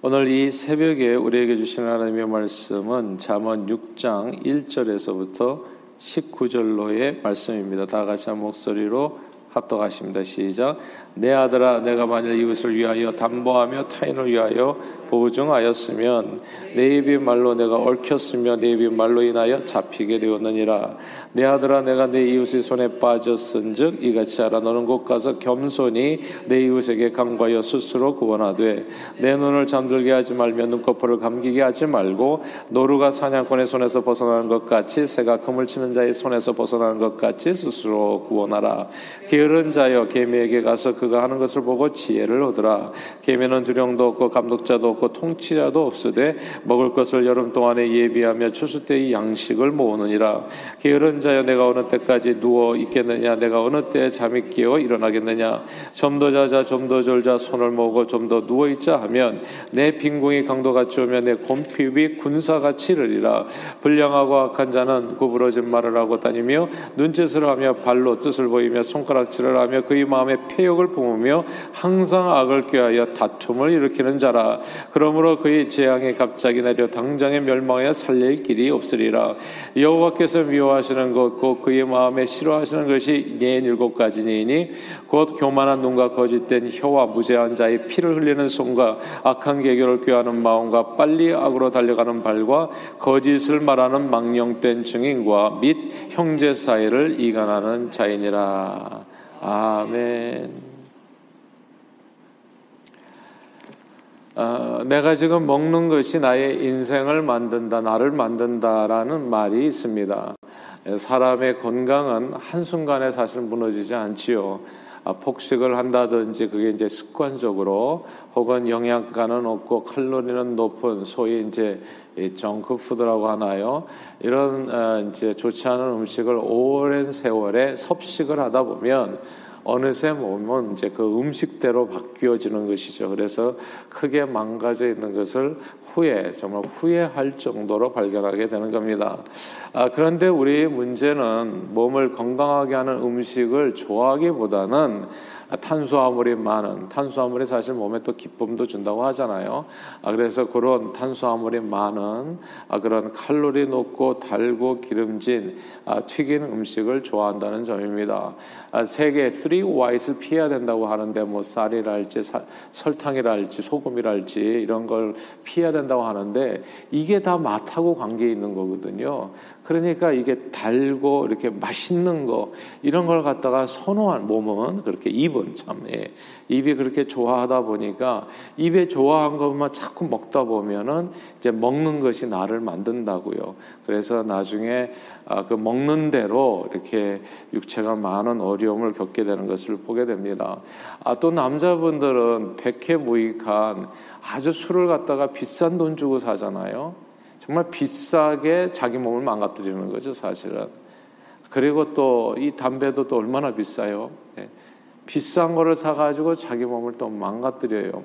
오늘 이 새벽에 우리에게 주신 하나님의 말씀은 잠언 6장 1절에서부터 19절로의 말씀입니다. 다 같이 한 목소리로 합독하십니다. 시작. 내 아들아 내가 만일 이웃을 위하여 담보하며 타인을 위하여 보증하였으면 내 입이 말로 내가 얽혔으며 내 입이 말로 인하여 잡히게 되었느니라 내 아들아 내가 내 이웃의 손에 빠졌은즉 이같이 하라 너는 곧 가서 겸손히 내 이웃에게 강과하여 스스로 구원하되 내 눈을 잠들게 하지 말며 눈꺼풀을 감기게 하지 말고 노루가 사냥꾼의 손에서 벗어나는 것 같이 새가 그물 치는 자의 손에서 벗어나는 것 같이 스스로 구원하라 게으 른 자여 개미에게 가서 그가 하는 것을 보고 지혜를 얻으라. 개미는 두령도 없고 감독자도 없고 통치자도 없으되 먹을 것을 여름 동안에 예비하며 추수 때의 양식을 모으느니라. 게으른 자여 내가 어느 때까지 누워 있겠느냐? 내가 어느 때 잠이 깨어 일어나겠느냐? 좀 더 자자 좀 더 졸자 손을 모으고 좀 더 누워 있자 하면 내 빈궁이 강도같이 오면 내 곰핍이 군사같이 이르리라. 불량하고 악한 자는 구부러진 말을 하고 다니며 눈짓을 하며 발로 뜻을 보이며 손가락 질을 하며 그의 마음에 폐역을 품으며 항상 악을 꾀하여 다툼을 일으키는 자라. 그러므로 그의 재앙이 갑자기 내려 당장에 멸망하여 살릴 길이 없으리라. 여호와께서 미워하시는 것곧 그의 마음에 싫어하시는 것이 네 일곱 가지니니 곧 교만한 눈과 거짓된 혀와 무죄한 자의 피를 흘리는 손과 악한 계교를 꾀하는 마음과 빨리 악으로 달려가는 발과 거짓을 말하는 망령된 증인과 및 형제 사이를 이간하는 자이니라 아멘. 어, 내가 지금 먹는 것이 나의 인생을 만든다, 나를 만든다라는 말이 있습니다. 사람의 건강은 한순간에 사실 무너지지 않지요. 아, 폭식을 한다든지 그게 이제 습관적으로 혹은 영양가는 없고 칼로리는 높은 소위 이제 정크푸드라고 하나요? 이런 어, 이제 좋지 않은 음식을 오랜 세월에 섭식을 하다 보면 어느새 몸은 이제 그 음식대로 바뀌어지는 것이죠. 그래서 크게 망가져 있는 것을 후에 정말 후회할 정도로 발견하게 되는 겁니다. 아, 그런데 우리 문제는 몸을 건강하게 하는 음식을 좋아하기보다는 탄수화물이 많은 탄수화물이 사실 몸에 또 기쁨도 준다고 하잖아요. 아, 그래서 그런 탄수화물이 많은 아, 그런 칼로리 높고 달고 기름진 아, 튀긴 음식을 좋아한다는 점입니다. 아, 세계 3Y를 피해야 된다고 하는데 뭐 쌀이랄지 사, 설탕이랄지 소금이랄지 이런 걸 피해야 된다고 하는데 이게 다 맛하고 관계 있는 거거든요. 그러니까 이게 달고 이렇게 맛있는 거 이런 걸 갖다가 선호한 몸은 그렇게 입은 참 예. 입이 그렇게 좋아하다 보니까 입에 좋아한 것만 자꾸 먹다 보면은 이제 먹는 것이 나를 만든다고요. 그래서 나중에 아, 그 먹는 대로 이렇게 육체가 많은 어려움을 겪게 되는 것을 보게 됩니다. 아, 또 남자분들은 백해무익한 아주 술을 갖다가 비싼 돈 주고 사잖아요. 정말 비싸게 자기 몸을 망가뜨리는 거죠, 사실은. 그리고 또 이 담배도 또 얼마나 비싸요. 예. 비싼 거를 사가지고 자기 몸을 또 망가뜨려요.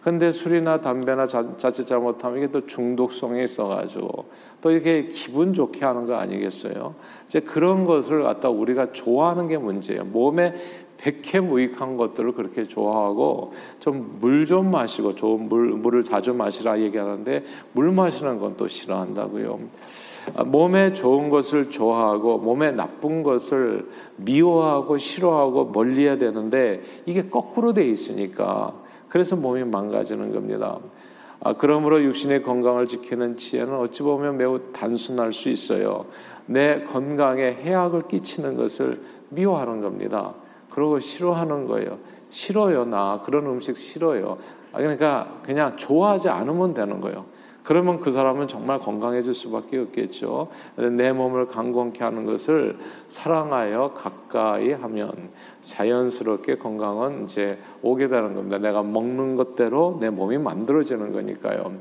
근데 술이나 담배나 자, 자칫 잘못하면 이게 또 중독성이 있어가지고 또 이렇게 기분 좋게 하는 거 아니겠어요? 이제 그런 것을 갖다 우리가 좋아하는 게 문제예요. 몸에 백해무익한 것들을 그렇게 좋아하고 좀 물좀 좀 마시고 좋은 물 물을 자주 마시라 얘기하는데 물 마시는 건 또 싫어한다고요. 아, 몸에 좋은 것을 좋아하고 몸에 나쁜 것을 미워하고 싫어하고 멀리해야 되는데 이게 거꾸로 돼 있으니까 그래서 몸이 망가지는 겁니다. 아, 그러므로 육신의 건강을 지키는 지혜는 어찌 보면 매우 단순할 수 있어요. 내 건강에 해악을 끼치는 것을 미워하는 겁니다. 그러고 싫어하는 거예요. 싫어요, 나. 그런 음식 싫어요. 아, 그러니까 그냥 좋아하지 않으면 되는 거예요. 그러면 그 사람은 정말 건강해질 수밖에 없겠죠. 내 몸을 강건케 하는 것을 사랑하여 가까이 하면 자연스럽게 건강은 이제 오게 되는 겁니다. 내가 먹는 것대로 내 몸이 만들어지는 거니까요.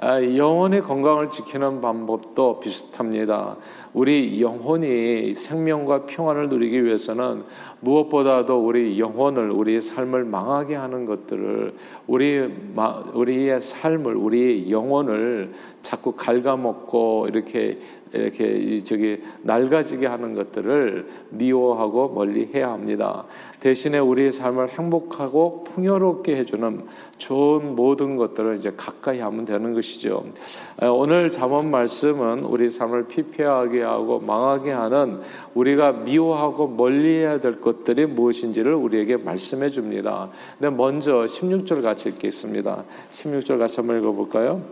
아, 영혼의 건강을 지키는 방법도 비슷합니다. 우리 영혼이 생명과 평안을 누리기 위해서는 무엇보다도 우리 영혼을 우리 삶을 망하게 하는 것들을 우리 우리의 삶을 우리 영혼을 자꾸 갉아먹고 이렇게 이렇게 저기 낡아지게 하는 것들을 미워하고 멀리 해야 합니다. 대신에 우리의 삶을 행복하고 풍요롭게 해주는 좋은 모든 것들을 이제 가까이 하면 되는 것이죠. 오늘 잠언 말씀은 우리 삶을 피폐하게 하고 망하게 하는 우리가 미워하고 멀리해야 될 것들이 무엇인지를 우리에게 말씀해 줍니다. 근데 먼저 16절 같이 읽겠습니다. 16절 같이 한번 읽어볼까요?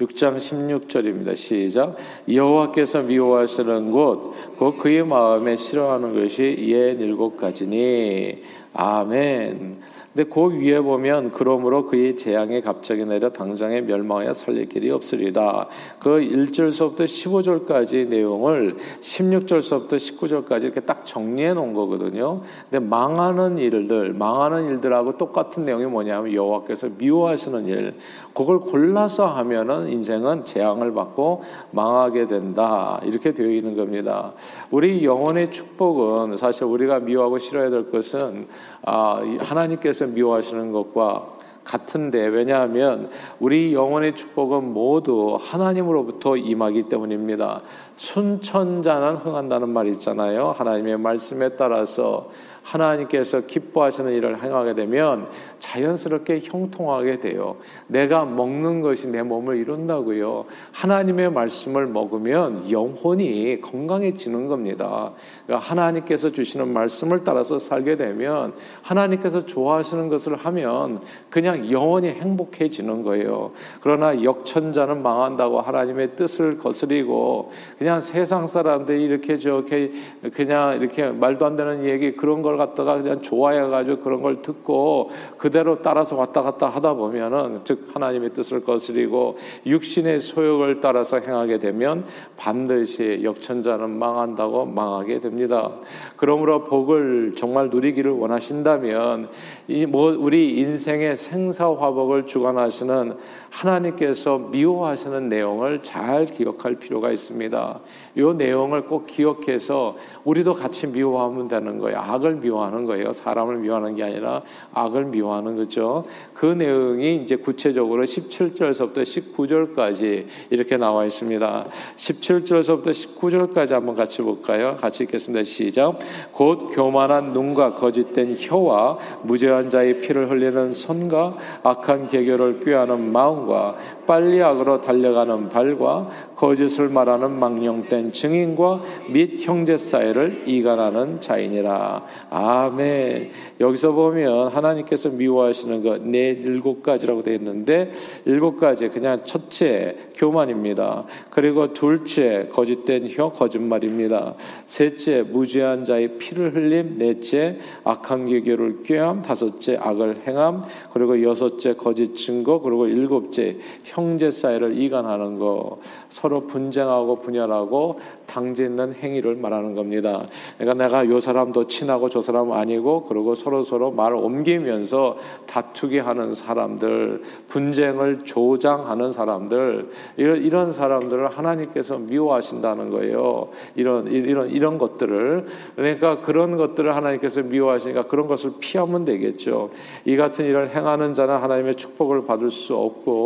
6장 16절입니다. 시작. 여호와께서 미워하시는 곳, 곧 그의 마음에 싫어하는 것이 예 일곱 가지니. 아멘. 근데 그 위에 보면 그러므로 그의 재앙이 갑자기 내려 당장에 멸망하여 살릴 길이 없으리다. 그 1절서부터 15절까지 내용을 16절서부터 19절까지 이렇게 딱 정리해 놓은 거거든요. 근데 망하는 일들, 망하는 일들하고 똑같은 내용이 뭐냐면 여호와께서 미워하시는 일, 그걸 골라서 하면은 인생은 재앙을 받고 망하게 된다. 이렇게 되어 있는 겁니다. 우리 영혼의 축복은 사실 우리가 미워하고 싫어야 될 것은 아, 하나님께서 미워하시는 것과 같은데 왜냐하면 우리 영혼의 축복은 모두 하나님으로부터 임하기 때문입니다. 순천자는 흥한다는 말이 있잖아요. 하나님의 말씀에 따라서 하나님께서 기뻐하시는 일을 행하게 되면 자연스럽게 형통하게 돼요. 내가 먹는 것이 내 몸을 이룬다고요. 하나님의 말씀을 먹으면 영혼이 건강해지는 겁니다. 그러니까 하나님께서 주시는 말씀을 따라서 살게 되면 하나님께서 좋아하시는 것을 하면 그냥 영원히 행복해지는 거예요. 그러나 역천자는 망한다고 하나님의 뜻을 거스리고 그냥 세상 사람들이 이렇게 저렇게 그냥 이렇게 말도 안 되는 얘기 그런 걸 갖다가 그냥 좋아해가지고 그런 걸 듣고 그대로 따라서 왔다 갔다 하다 보면은 즉 하나님의 뜻을 거스리고 육신의 소욕을 따라서 행하게 되면 반드시 역천자는 망한다고 망하게 됩니다. 그러므로 복을 정말 누리기를 원하신다면 이 뭐 우리 인생의 생사화복을 주관하시는 하나님께서 미워하시는 내용을 잘 기억할 필요가 있습니다. 이 내용을 꼭 기억해서 우리도 같이 미워하면 되는 거예요. 악을 미워하는 거예요. 사람을 미워하는 게 아니라 악을 미워하는 거죠. 그 내용이 이제 구체적으로 17절서부터 19절까지 이렇게 나와 있습니다. 17절서부터 19절까지 한번 같이 볼까요? 같이 읽겠습니다. 시작. 곧 교만한 눈과 거짓된 혀와 무죄한 자의 피를 흘리는 손과 악한 계교를 꾀하는 마음 과 빨리 악으로 달려가는 발과 거짓을 말하는 망령된 증인과 및 형제 사이를 이간하는 자이니라. 아멘. 여기서 보면 하나님께서 미워하시는 것네 일곱 가지라고 되어 있는데 일곱 가지 그냥 첫째 교만입니다. 그리고 둘째 거짓된 혀 거짓말입니다. 셋째 무죄한 자의 피를 흘림, 넷째 악한 계교를 꾀함, 다섯째 악을 행함, 그리고 여섯째 거짓 증거, 그리고 일곱 째 형제 사이를 이간하는 거, 서로 분쟁하고 분열하고 당짓는 행위를 말하는 겁니다. 그러니까 내가 요 사람도 친하고 저 사람 아니고 그리고 서로 서로 말을 옮기면서 다투게 하는 사람들, 분쟁을 조장하는 사람들 이런 이런 사람들을 하나님께서 미워하신다는 거예요. 이런 이런 이런 것들을 그러니까 그런 것들을 하나님께서 미워하시니까 그런 것을 피하면 되겠죠. 이 같은 일을 행하는 자는 하나님의 축복을 받을 수 없고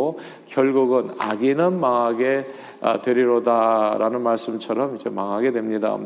결국은 악인은 망하게 아, 되리로다라는 말씀처럼 이제 망하게 됩니다.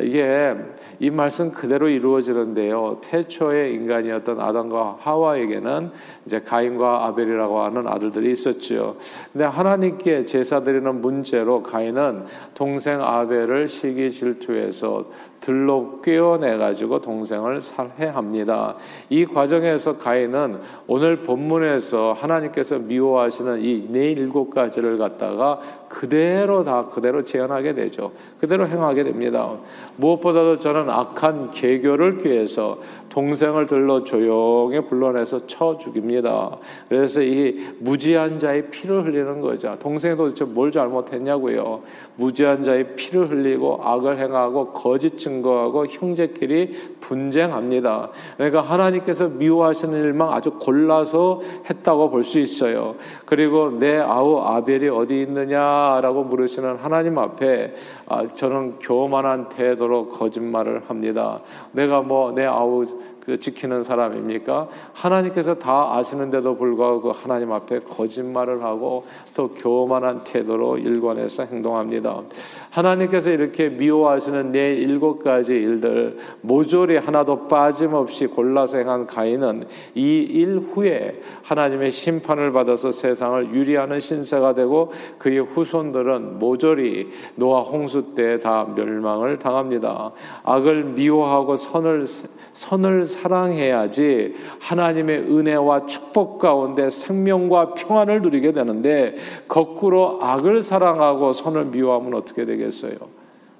이게 이 말씀 그대로 이루어지는데요. 태초의 인간이었던 아담과 하와에게는 이제 가인과 아벨이라고 하는 아들들이 있었죠. 근데 하나님께 제사 드리는 문제로 가인은 동생 아벨을 시기 질투해서 들로 꿰어내 가지고 동생을 살해합니다. 이 과정에서 가인은 오늘 본문에서 하나님께서 미워하시는 이 네 일곱 가지를 갖다가 그대로 다 그대로 재현하게 되죠. 그대로 행하게 됩니다. 무엇보다도 저는 악한 계교를 꾀해서 동생을 들러 조용히 불러내서 쳐 죽입니다. 그래서 이 무지한 자의 피를 흘리는 거죠. 동생이 도대체 뭘 잘못했냐고요. 무지한 자의 피를 흘리고 악을 행하고 거짓 증 거하고 형제끼리 분쟁합니다. 그러니까 하나님께서 미워하시는 일만 아주 골라서 했다고 볼 수 있어요. 그리고 내 아우 아벨이 어디 있느냐라고 물으시는 하나님 앞에 아, 저는 교만한 태도로 거짓말을 합니다. 내가 뭐 내 아우 그 지키는 사람입니까? 하나님께서 다 아시는데도 불구하고 그 하나님 앞에 거짓말을 하고 또 교만한 태도로 일관해서 행동합니다. 하나님께서 이렇게 미워하시는 네 일곱 가지 일들 모조리 하나도 빠짐없이 골라서 행한 가인은 이 일 후에 하나님의 심판을 받아서 세상을 유리하는 신세가 되고 그의 후손들은 모조리 노아 홍수 때 다 멸망을 당합니다. 악을 미워하고 선을 선을 사랑해야지 하나님의 은혜와 축복 가운데 생명과 평안을 누리게 되는데 거꾸로 악을 사랑하고 선을 미워하면 어떻게 되겠어요?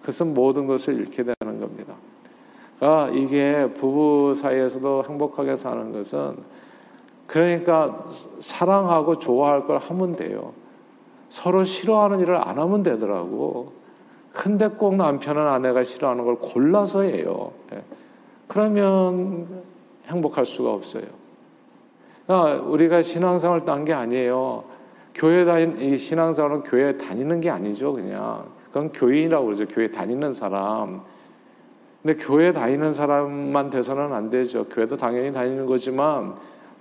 그것은 모든 것을 잃게 되는 겁니다. 아, 이게 부부 사이에서도 행복하게 사는 것은 그러니까 사랑하고 좋아할 걸 하면 돼요. 서로 싫어하는 일을 안 하면 되더라고. 근데 꼭 남편은 아내가 싫어하는 걸 골라서 해요. 예. 그러면 행복할 수가 없어요. 그러니까 우리가 신앙생활 딴 게 아니에요. 교회 다닌 이 신앙생활은 교회 다니는 게 아니죠, 그냥. 그건 교인이라고 그러죠. 교회 다니는 사람. 근데 교회 다니는 사람만 돼서는 안 되죠. 교회도 당연히 다니는 거지만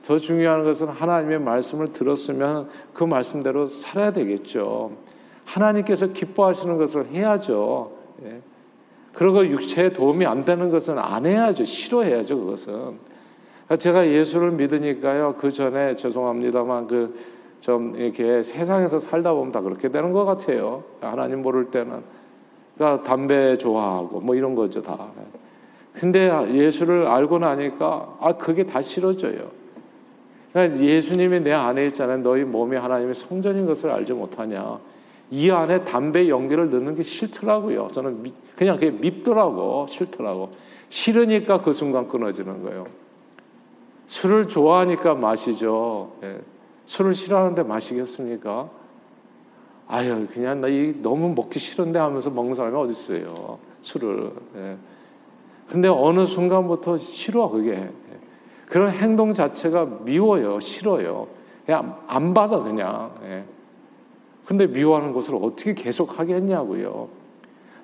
더 중요한 것은 하나님의 말씀을 들었으면 그 말씀대로 살아야 되겠죠. 하나님께서 기뻐하시는 것을 해야죠. 예. 그리고 육체에 도움이 안 되는 것은 안 해야죠. 싫어해야죠. 그것은. 제가 예수를 믿으니까요. 그 전에 죄송합니다만 그 좀 이렇게 세상에서 살다 보면 다 그렇게 되는 것 같아요. 하나님 모를 때는. 그러니까 담배 좋아하고 뭐 이런 거죠 다. 근데 예수를 알고 나니까 아 그게 다 싫어져요. 그러니까 예수님이 내 안에 있잖아요. 너희 몸이 하나님의 성전인 것을 알지 못하냐. 이 안에 담배 연기를 넣는 게 싫더라고요. 저는 미, 그냥 그게 밉더라고. 싫더라고. 싫으니까 그 순간 끊어지는 거예요. 술을 좋아하니까 마시죠. 예. 술을 싫어하는데 마시겠습니까? 아유, 그냥 나 이 너무 먹기 싫은데 하면서 먹는 사람이 어디 있어요. 술을. 예. 근데 어느 순간부터 싫어, 그게. 예. 그런 행동 자체가 미워요. 싫어요. 그냥 안 받아, 그냥. 예. 근데 미워하는 것을 어떻게 계속 하겠냐고요.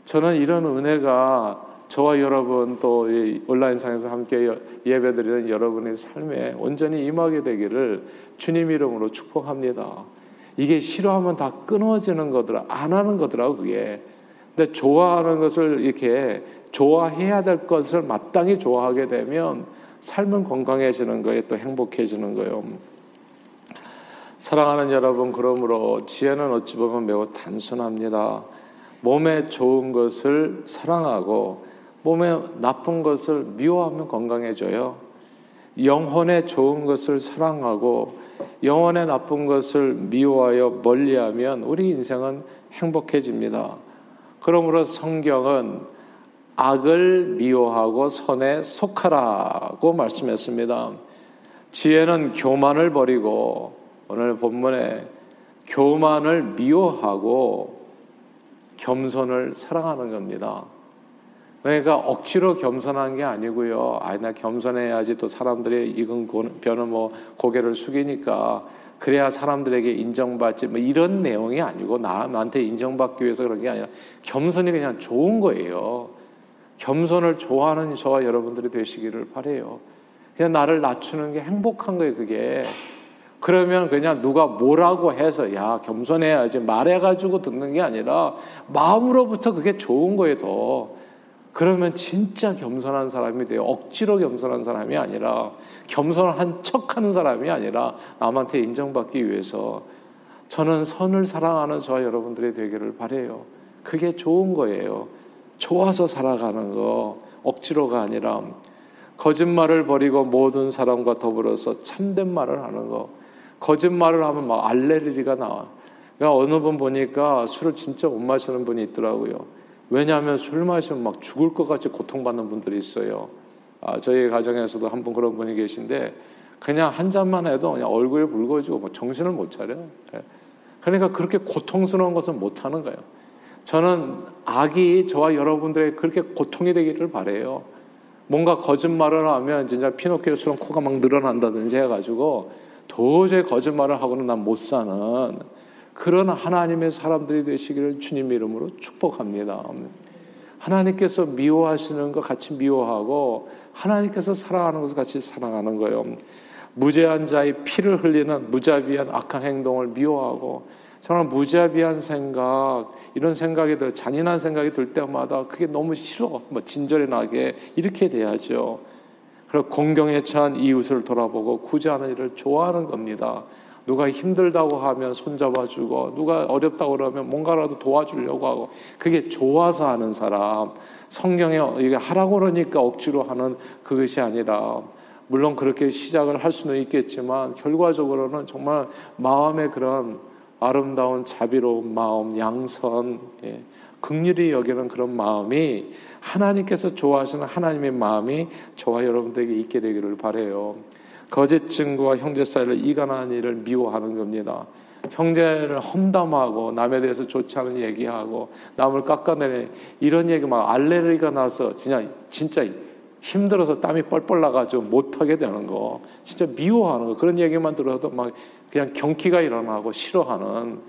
저는 이런 은혜가 저와 여러분 또 온라인상에서 함께 예배드리는 여러분의 삶에 온전히 임하게 되기를 주님 이름으로 축복합니다. 이게 싫어하면 다 끊어지는 거더라. 안 하는 거더라고 그게. 근데 좋아하는 것을 이렇게 좋아해야 될 것을 마땅히 좋아하게 되면 삶은 건강해지는 거예요. 또 행복해지는 거예요. 사랑하는 여러분, 그러므로 지혜는 어찌 보면 매우 단순합니다. 몸에 좋은 것을 사랑하고 몸에 나쁜 것을 미워하면 건강해져요. 영혼에 좋은 것을 사랑하고 영혼에 나쁜 것을 미워하여 멀리하면 우리 인생은 행복해집니다. 그러므로 성경은 악을 미워하고 선에 속하라고 말씀했습니다. 지혜는 교만을 버리고 오늘 본문에 교만을 미워하고 겸손을 사랑하는 겁니다. 그러니까 억지로 겸손한 게 아니고요. 아, 나 겸손해야지 또 사람들이 이건 변은 뭐 고개를 숙이니까 그래야 사람들에게 인정받지 뭐 이런 내용이 아니고 나한테 인정받기 위해서 그런 게 아니라 겸손이 그냥 좋은 거예요. 겸손을 좋아하는 저와 여러분들이 되시기를 바래요. 그냥 나를 낮추는 게 행복한 거예요, 그게. 그러면 그냥 누가 뭐라고 해서 야 겸손해야지 말해가지고 듣는 게 아니라 마음으로부터 그게 좋은 거예요 더. 그러면 진짜 겸손한 사람이 돼요. 억지로 겸손한 사람이 아니라 겸손한 척하는 사람이 아니라 남한테 인정받기 위해서 저는 선을 사랑하는 저와 여러분들이 되기를 바래요. 그게 좋은 거예요. 좋아서 살아가는 거 억지로가 아니라 거짓말을 버리고 모든 사람과 더불어서 참된 말을 하는 거 거짓말을 하면 막 알레르기가 나와. 그러니까 어느 분 보니까 술을 진짜 못 마시는 분이 있더라고요. 왜냐하면 술 마시면 막 죽을 것 같이 고통받는 분들이 있어요. 아, 저희 가정에서도 한 분 그런 분이 계신데 그냥 한 잔만 해도 그냥 얼굴이 붉어지고 뭐 정신을 못 차려요. 예. 그러니까 그렇게 고통스러운 것은 못 하는 거예요. 저는 악이 저와 여러분들의 그렇게 고통이 되기를 바래요. 뭔가 거짓말을 하면 진짜 피노키오처럼 코가 막 늘어난다든지 해가지고 도저히 거짓말을 하고는 난 못 사는 그런 하나님의 사람들이 되시기를 주님 이름으로 축복합니다. 하나님께서 미워하시는 것 같이 미워하고 하나님께서 사랑하는 것을 같이 사랑하는 거예요. 무죄한 자의 피를 흘리는 무자비한 악한 행동을 미워하고 정말 무자비한 생각 이런 생각이 들 잔인한 생각이 들 때마다 그게 너무 싫어 뭐 진절이 나게 이렇게 돼야죠. 그리고 공경에 처한 이웃을 돌아보고 구제하는 일을 좋아하는 겁니다. 누가 힘들다고 하면 손잡아주고 누가 어렵다고 그러면 뭔가라도 도와주려고 하고 그게 좋아서 하는 사람 성경에 이게 하라고 그러니까 억지로 하는 그것이 아니라 물론 그렇게 시작을 할 수는 있겠지만 결과적으로는 정말 마음의 그런 아름다운 자비로운 마음 양선 예, 극률이 여기는 그런 마음이 하나님께서 좋아하시는 하나님의 마음이 저와 여러분들에게 있게 되기를 바래요. 거짓 증거와 형제 사이를 이간하는 일을 미워하는 겁니다. 형제를 험담하고 남에 대해서 좋지 않은 얘기하고 남을 깎아내리 이런 얘기 막 알레르기가 나서 진짜 진짜 힘들어서 땀이 뻘뻘 나가지고 못하게 되는 거 진짜 미워하는 거 그런 얘기만 들어도 막 그냥 경기가 일어나고 싫어하는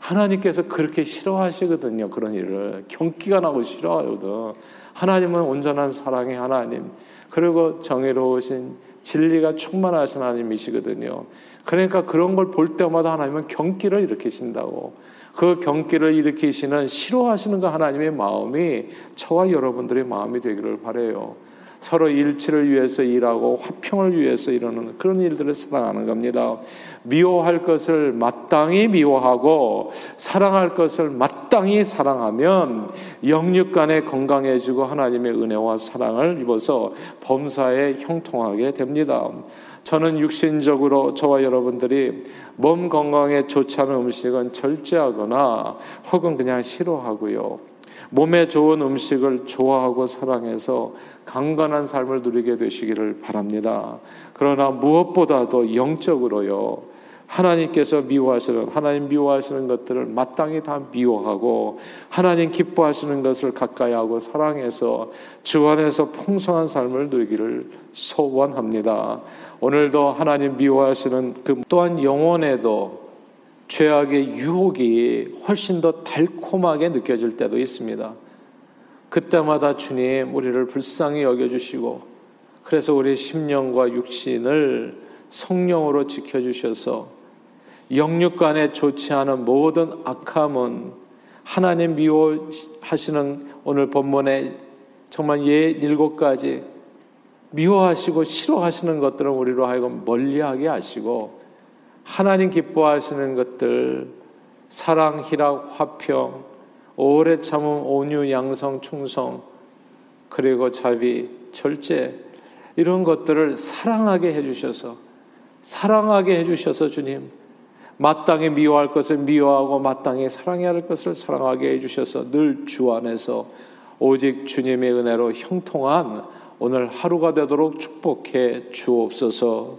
하나님께서 그렇게 싫어하시거든요 그런 일을 경기가 나고 싫어하거든 하나님은 온전한 사랑의 하나님 그리고 정의로우신 진리가 충만하신 하나님이시거든요. 그러니까 그런 걸 볼 때마다 하나님은 경기를 일으키신다고. 그 경기를 일으키시는 싫어하시는 그 하나님의 마음이 저와 여러분들의 마음이 되기를 바래요. 서로 일치를 위해서 일하고 화평을 위해서 이러는 그런 일들을 사랑하는 겁니다. 미워할 것을 마땅히 미워하고 사랑할 것을 마땅히 사랑하면 영육 간에 건강해지고 하나님의 은혜와 사랑을 입어서 범사에 형통하게 됩니다. 저는 육신적으로 저와 여러분들이 몸 건강에 좋지 않은 음식은 절제하거나 혹은 그냥 싫어하고요. 몸에 좋은 음식을 좋아하고 사랑해서 강건한 삶을 누리게 되시기를 바랍니다. 그러나 무엇보다도 영적으로요. 하나님께서 미워하시는 하나님 미워하시는 것들을 마땅히 다 미워하고 하나님 기뻐하시는 것을 가까이 하고 사랑해서 주 안에서 풍성한 삶을 누리기를 소원합니다. 오늘도 하나님 미워하시는 그 또한 영혼에도 죄악의 유혹이 훨씬 더 달콤하게 느껴질 때도 있습니다. 그때마다 주님 우리를 불쌍히 여겨주시고 그래서 우리 심령과 육신을 성령으로 지켜주셔서 영육 간에 좋지 않은 모든 악함은 하나님 미워하시는 오늘 본문에 정말 예 일곱 가지 미워하시고 싫어하시는 것들은 우리로 하여금 멀리하게 하시고 하나님 기뻐하시는 것들 사랑, 희락, 화평, 오래 참음, 온유, 양성, 충성, 그리고 자비, 절제 이런 것들을 사랑하게 해주셔서 사랑하게 해주셔서 주님 마땅히 미워할 것을 미워하고 마땅히 사랑해야 할 것을 사랑하게 해주셔서 늘 주 안에서 오직 주님의 은혜로 형통한 오늘 하루가 되도록 축복해 주옵소서.